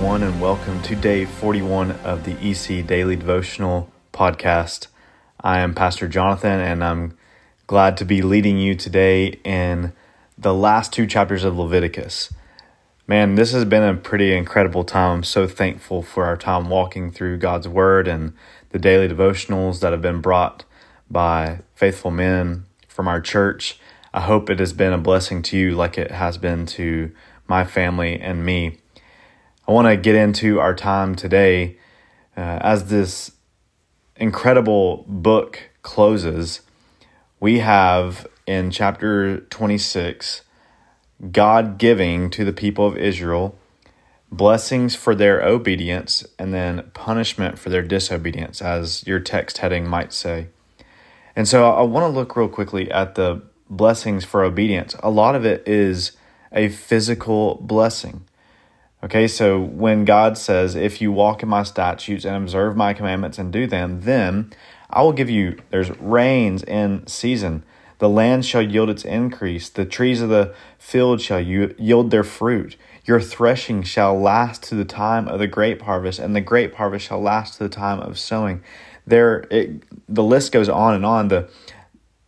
everyone, and welcome to day 41 of the EC Daily Devotional Podcast. I am Pastor Jonathan, and I'm glad to be leading you today in the last two chapters of Leviticus. Man, this has been a pretty incredible time. I'm so thankful for our time walking through God's Word and the daily devotionals that have been brought by faithful men from our church. I hope it has been a blessing to you, like it has been to my family and me. I want to get into our time today uh, as this incredible book closes. We have in chapter 26 God giving to the people of Israel blessings for their obedience and then punishment for their disobedience, as your text heading might say. And so I want to look real quickly at the blessings for obedience. A lot of it is a physical blessing. Okay, so when God says, If you walk in my statutes and observe my commandments and do them, then I will give you, there's rains in season. The land shall yield its increase. The trees of the field shall yield their fruit. Your threshing shall last to the time of the grape harvest, and the grape harvest shall last to the time of sowing. There, it, the list goes on and on. The,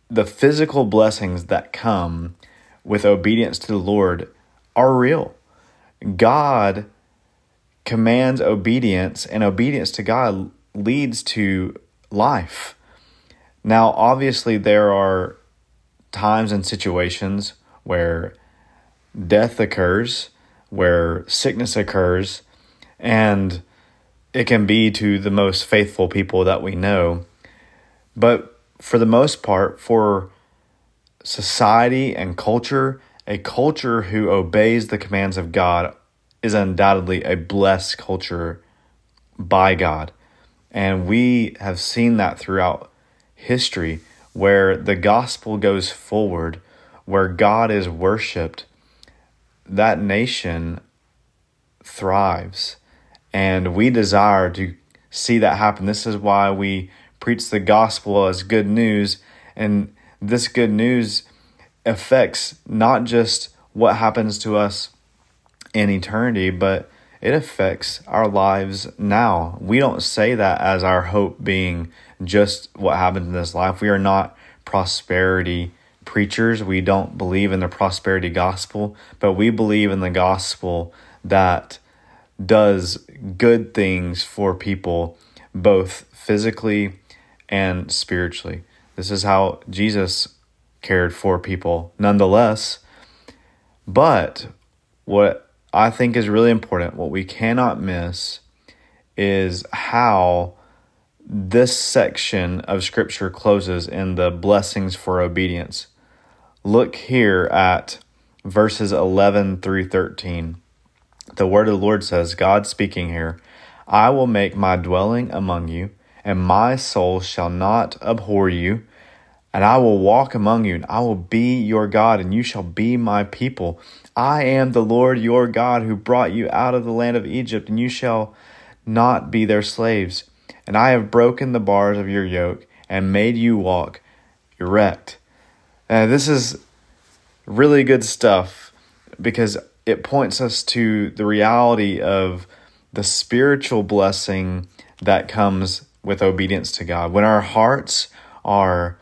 the physical blessings that come with obedience to the Lord are real God commands obedience, and obedience to God leads to life. Now, obviously, there are times and situations where death occurs, where sickness occurs, and it can be to the most faithful people that we know. But for the most part, for society and culture, a culture who obeys the commands of God is undoubtedly a blessed culture by God. And we have seen that throughout history where the gospel goes forward, where God is worshiped, that nation thrives. And we desire to see that happen. This is why we preach the gospel as good news. And this good news affects not just what happens to us in eternity, but it affects our lives now. We don't say that as our hope being just what happens in this life. We are not prosperity preachers. We don't believe in the prosperity gospel, but we believe in the gospel that does good things for people both physically and spiritually. This is how Jesus cared for people nonetheless. But what I think is really important, what we cannot miss, is how this section of Scripture closes in the blessings for obedience. Look here at verses 11 through 13. The word of the Lord says, God speaking here, I will make my dwelling among you, and my soul shall not abhor you and I will walk among you, and I will be your God, and you shall be my people. I am the Lord your God who brought you out of the land of Egypt, and you shall not be their slaves. And I have broken the bars of your yoke and made you walk erect. And this is really good stuff because it points us to the reality of the spiritual blessing that comes with obedience to God. When our hearts are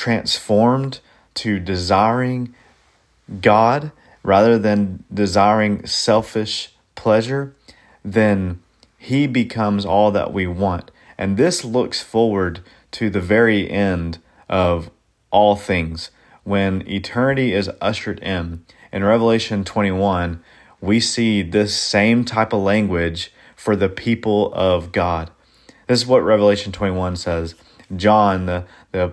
transformed to desiring God rather than desiring selfish pleasure, then He becomes all that we want. And this looks forward to the very end of all things. When eternity is ushered in, in Revelation 21, we see this same type of language for the people of God. This is what Revelation 21 says. John, the, the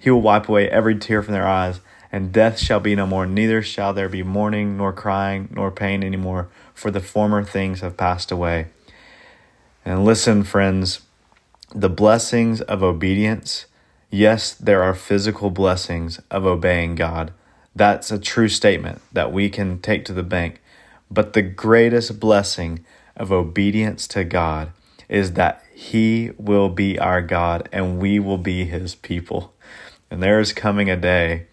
He will wipe away every tear from their eyes, and death shall be no more, neither shall there be mourning, nor crying, nor pain any more, for the former things have passed away. And listen, friends, the blessings of obedience, yes, there are physical blessings of obeying God. That's a true statement that we can take to the bank. But the greatest blessing of obedience to God is that He will be our God and we will be His people. And there is coming a day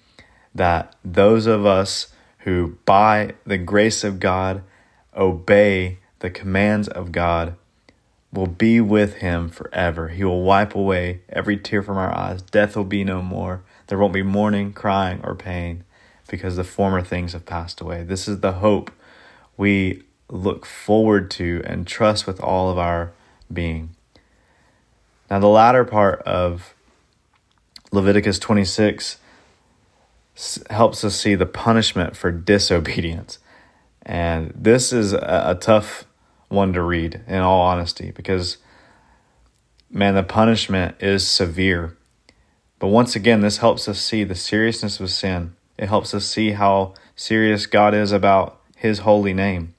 that those of us who, by the grace of God, obey the commands of God will be with him forever. He will wipe away every tear from our eyes. Death will be no more. There won't be mourning, crying, or pain because the former things have passed away. This is the hope we look forward to and trust with all of our being. Now, the latter part of Leviticus 26 helps us see the punishment for disobedience. And this is a, a tough one to read, in all honesty, because, man, the punishment is severe. But once again, this helps us see the seriousness of sin. It helps us see how serious God is about His holy name.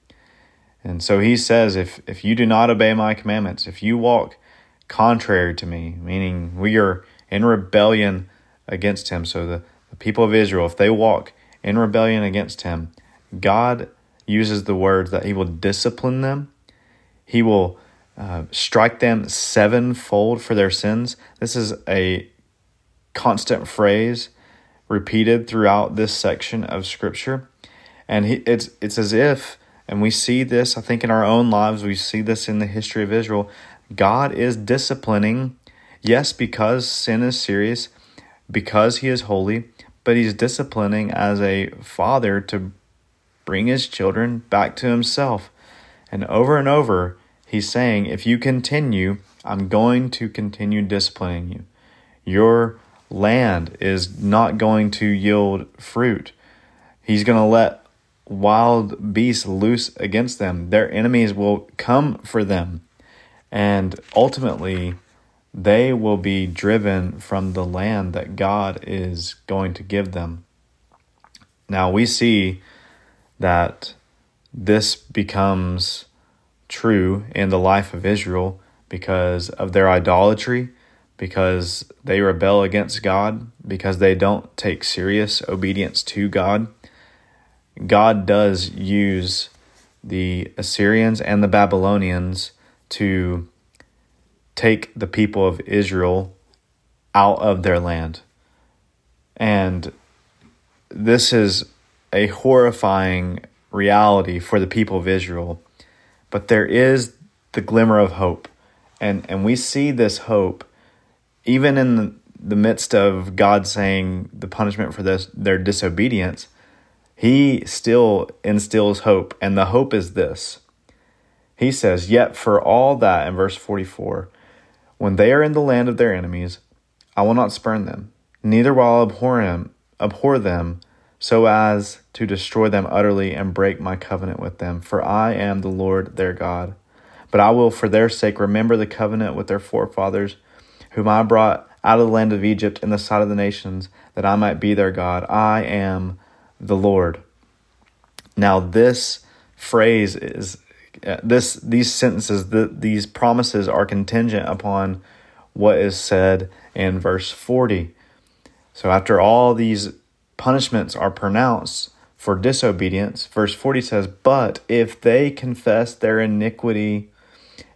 And so He says, if, if you do not obey my commandments, if you walk contrary to me, meaning we are in rebellion against Him, so the, the people of Israel, if they walk in rebellion against Him, God uses the words that He will discipline them he will uh, strike them sevenfold for their sins. This is a constant phrase repeated throughout this section of Scripture. And he, it's, it's as if, and we see this, I think, in our own lives, we see this in the history of Israel. God is disciplining, yes, because sin is serious, because He is holy, but He's disciplining as a father to bring His children back to Himself. And over and over, he's saying, if you continue, I'm going to continue disciplining you. Your land is not going to yield fruit. He's going to let wild beasts loose against them. Their enemies will come for them. And ultimately, they will be driven from the land that God is going to give them. Now, we see that this becomes true in the life of Israel because of their idolatry, because they rebel against God, because they don't take serious obedience to God. God does use the Assyrians and the Babylonians to take the people of Israel out of their land. And this is a horrifying reality for the people of Israel but there is the glimmer of hope. And, and we see this hope even in the, the midst of God saying the punishment for this, their disobedience. He still instills hope. And the hope is this He says, Yet for all that, in verse 44, when they are in the land of their enemies, I will not spurn them, neither will I abhor, him, abhor them so as to destroy them utterly and break my covenant with them. For I am the Lord their God. But I will, for their sake, remember the covenant with their forefathers, whom I brought out of the land of Egypt in the sight of the nations, that I might be their God. I am the Lord. Now, this phrase is uh, this these sentences the, these promises are contingent upon what is said in verse 40 so after all these punishments are pronounced for disobedience. Verse 40 says, But if they confess their iniquity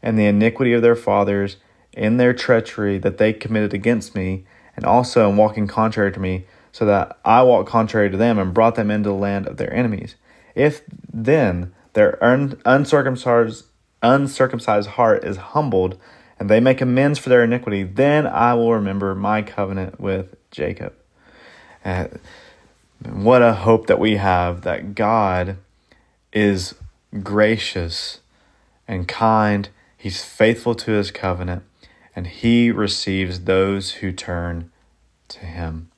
and the iniquity of their fathers in their treachery that they committed against me, and also in walking contrary to me, so that I walked contrary to them and brought them into the land of their enemies. If then their uncircumcised, uncircumcised heart is humbled, and they make amends for their iniquity, then I will remember my covenant with Jacob. Uh, what a hope that we have that God is gracious and kind. He's faithful to his covenant, and he receives those who turn to him.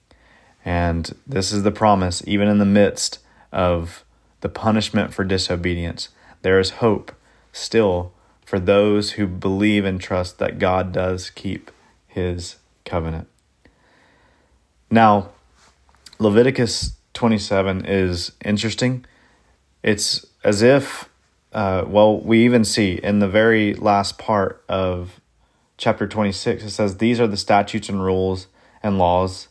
And this is the promise, even in the midst of the punishment for disobedience, there is hope still for those who believe and trust that God does keep his covenant. Now, Leviticus 27 is interesting. It's as if uh, well, we even see in the very last part of chapter 26, it says, These are the statutes and rules and laws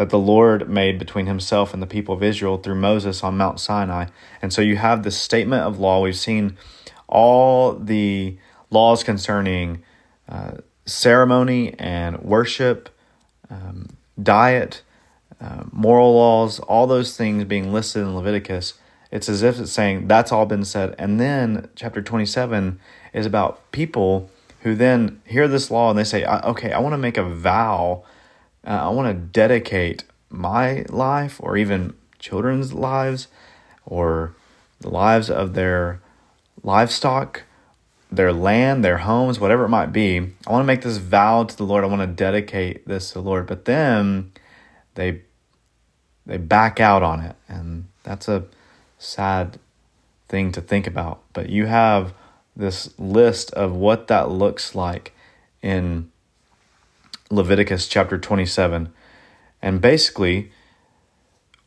that the Lord made between himself and the people of Israel through Moses on Mount Sinai. And so you have the statement of law. We've seen all the laws concerning uh, ceremony and worship, um, diet, uh, moral laws, all those things being listed in Leviticus. It's as if it's saying that's all been said. And then chapter 27 is about people who then hear this law and they say, okay, I want to make a vow. Uh, I want to dedicate my life or even children's lives or the lives of their livestock, their land, their homes, whatever it might be. I want to make this vow to the Lord. I want to dedicate this to the Lord. But then they they back out on it. And that's a sad thing to think about. But you have this list of what that looks like in Leviticus chapter 27. And basically,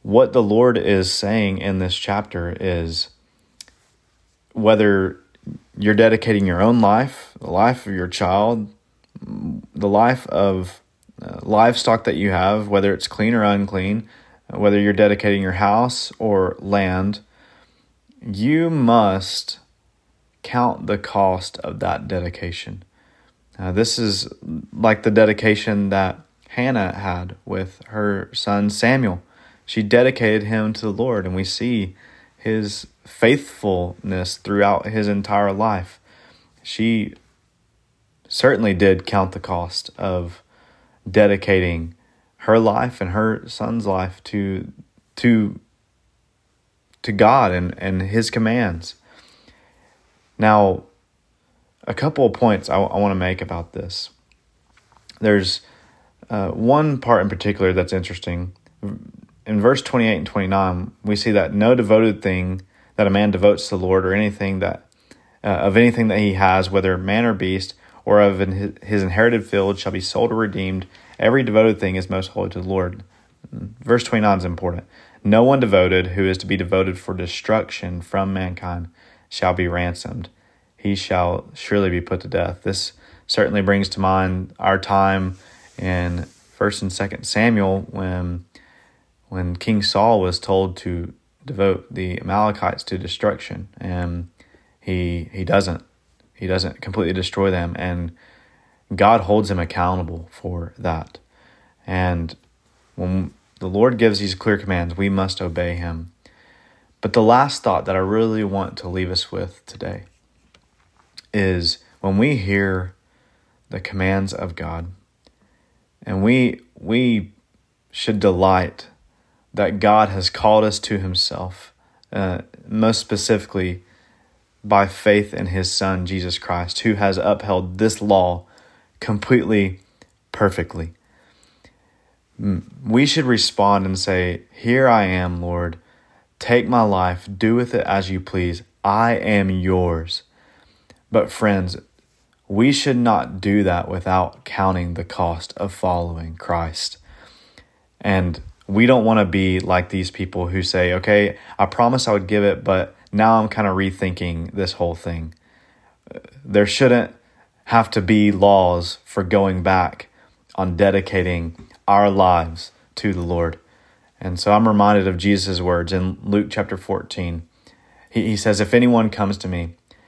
what the Lord is saying in this chapter is whether you're dedicating your own life, the life of your child, the life of uh, livestock that you have, whether it's clean or unclean, whether you're dedicating your house or land, you must count the cost of that dedication. Uh, this is like the dedication that Hannah had with her son Samuel. She dedicated him to the Lord, and we see his faithfulness throughout his entire life. She certainly did count the cost of dedicating her life and her son's life to to to God and, and his commands. Now, a couple of points I, I want to make about this. There's uh, one part in particular that's interesting. In verse 28 and 29, we see that no devoted thing that a man devotes to the Lord or anything that uh, of anything that he has, whether man or beast, or of his inherited field, shall be sold or redeemed. Every devoted thing is most holy to the Lord. Verse 29 is important. No one devoted who is to be devoted for destruction from mankind shall be ransomed. He shall surely be put to death. This certainly brings to mind our time in First and Second Samuel when when King Saul was told to devote the Amalekites to destruction, and he he doesn't. He doesn't completely destroy them, and God holds him accountable for that. And when the Lord gives these clear commands, we must obey him. But the last thought that I really want to leave us with today is when we hear the commands of God, and we we should delight that God has called us to Himself, uh, most specifically by faith in His Son, Jesus Christ, who has upheld this law completely, perfectly. We should respond and say, Here I am, Lord. Take my life, do with it as you please. I am yours. But, friends, we should not do that without counting the cost of following Christ. And we don't want to be like these people who say, okay, I promise I would give it, but now I'm kind of rethinking this whole thing. There shouldn't have to be laws for going back on dedicating our lives to the Lord. And so I'm reminded of Jesus' words in Luke chapter 14. He, he says, If anyone comes to me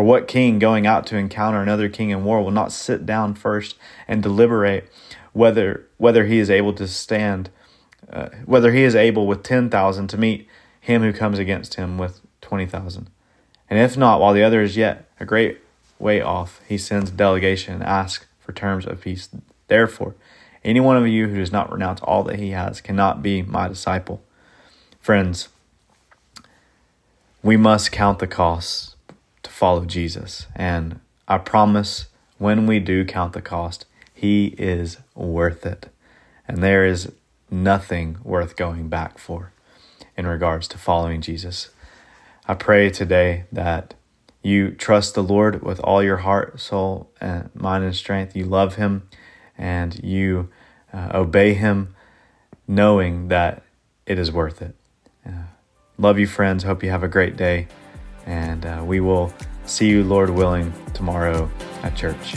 Or what king going out to encounter another king in war will not sit down first and deliberate whether whether he is able to stand, uh, whether he is able with ten thousand to meet him who comes against him with 20,000. And if not, while the other is yet a great way off, he sends a delegation and asks for terms of peace. Therefore, any one of you who does not renounce all that he has cannot be my disciple. Friends, we must count the costs follow Jesus. And I promise when we do count the cost, He is worth it. And there is nothing worth going back for in regards to following Jesus. I pray today that you trust the Lord with all your heart, soul, and mind and strength. You love Him and you uh, obey Him, knowing that it is worth it. Uh, love you, friends. Hope you have a great day. And uh, we will see you, Lord willing, tomorrow at church.